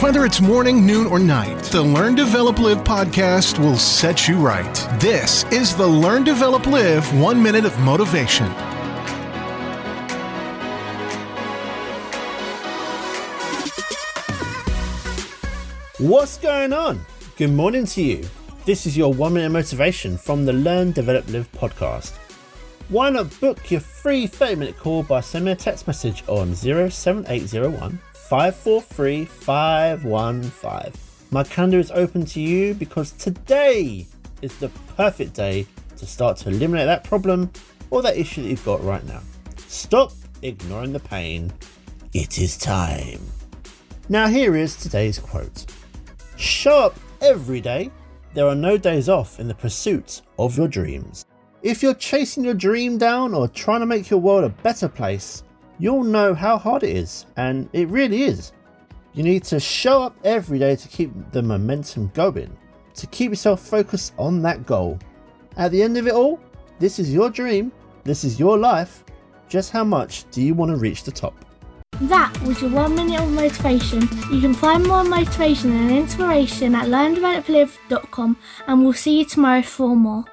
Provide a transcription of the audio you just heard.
Whether it's morning, noon, or night, the Learn, Develop, Live podcast will set you right. This is the Learn, Develop, Live One Minute of Motivation. What's going on? Good morning to you. This is your one minute motivation from the Learn, Develop, Live podcast. Why not book your free 30 minute call by sending a text message on 07801 543 515. My calendar is open to you because today is the perfect day to start to eliminate that problem or that issue that you've got right now. Stop ignoring the pain. It is time. Now, here is today's quote Show up every day. There are no days off in the pursuit of your dreams. If you're chasing your dream down or trying to make your world a better place, you'll know how hard it is, and it really is. You need to show up every day to keep the momentum going, to keep yourself focused on that goal. At the end of it all, this is your dream, this is your life. Just how much do you want to reach the top? That was your one minute of motivation. You can find more motivation and inspiration at learndeveloplive.com and we'll see you tomorrow for more.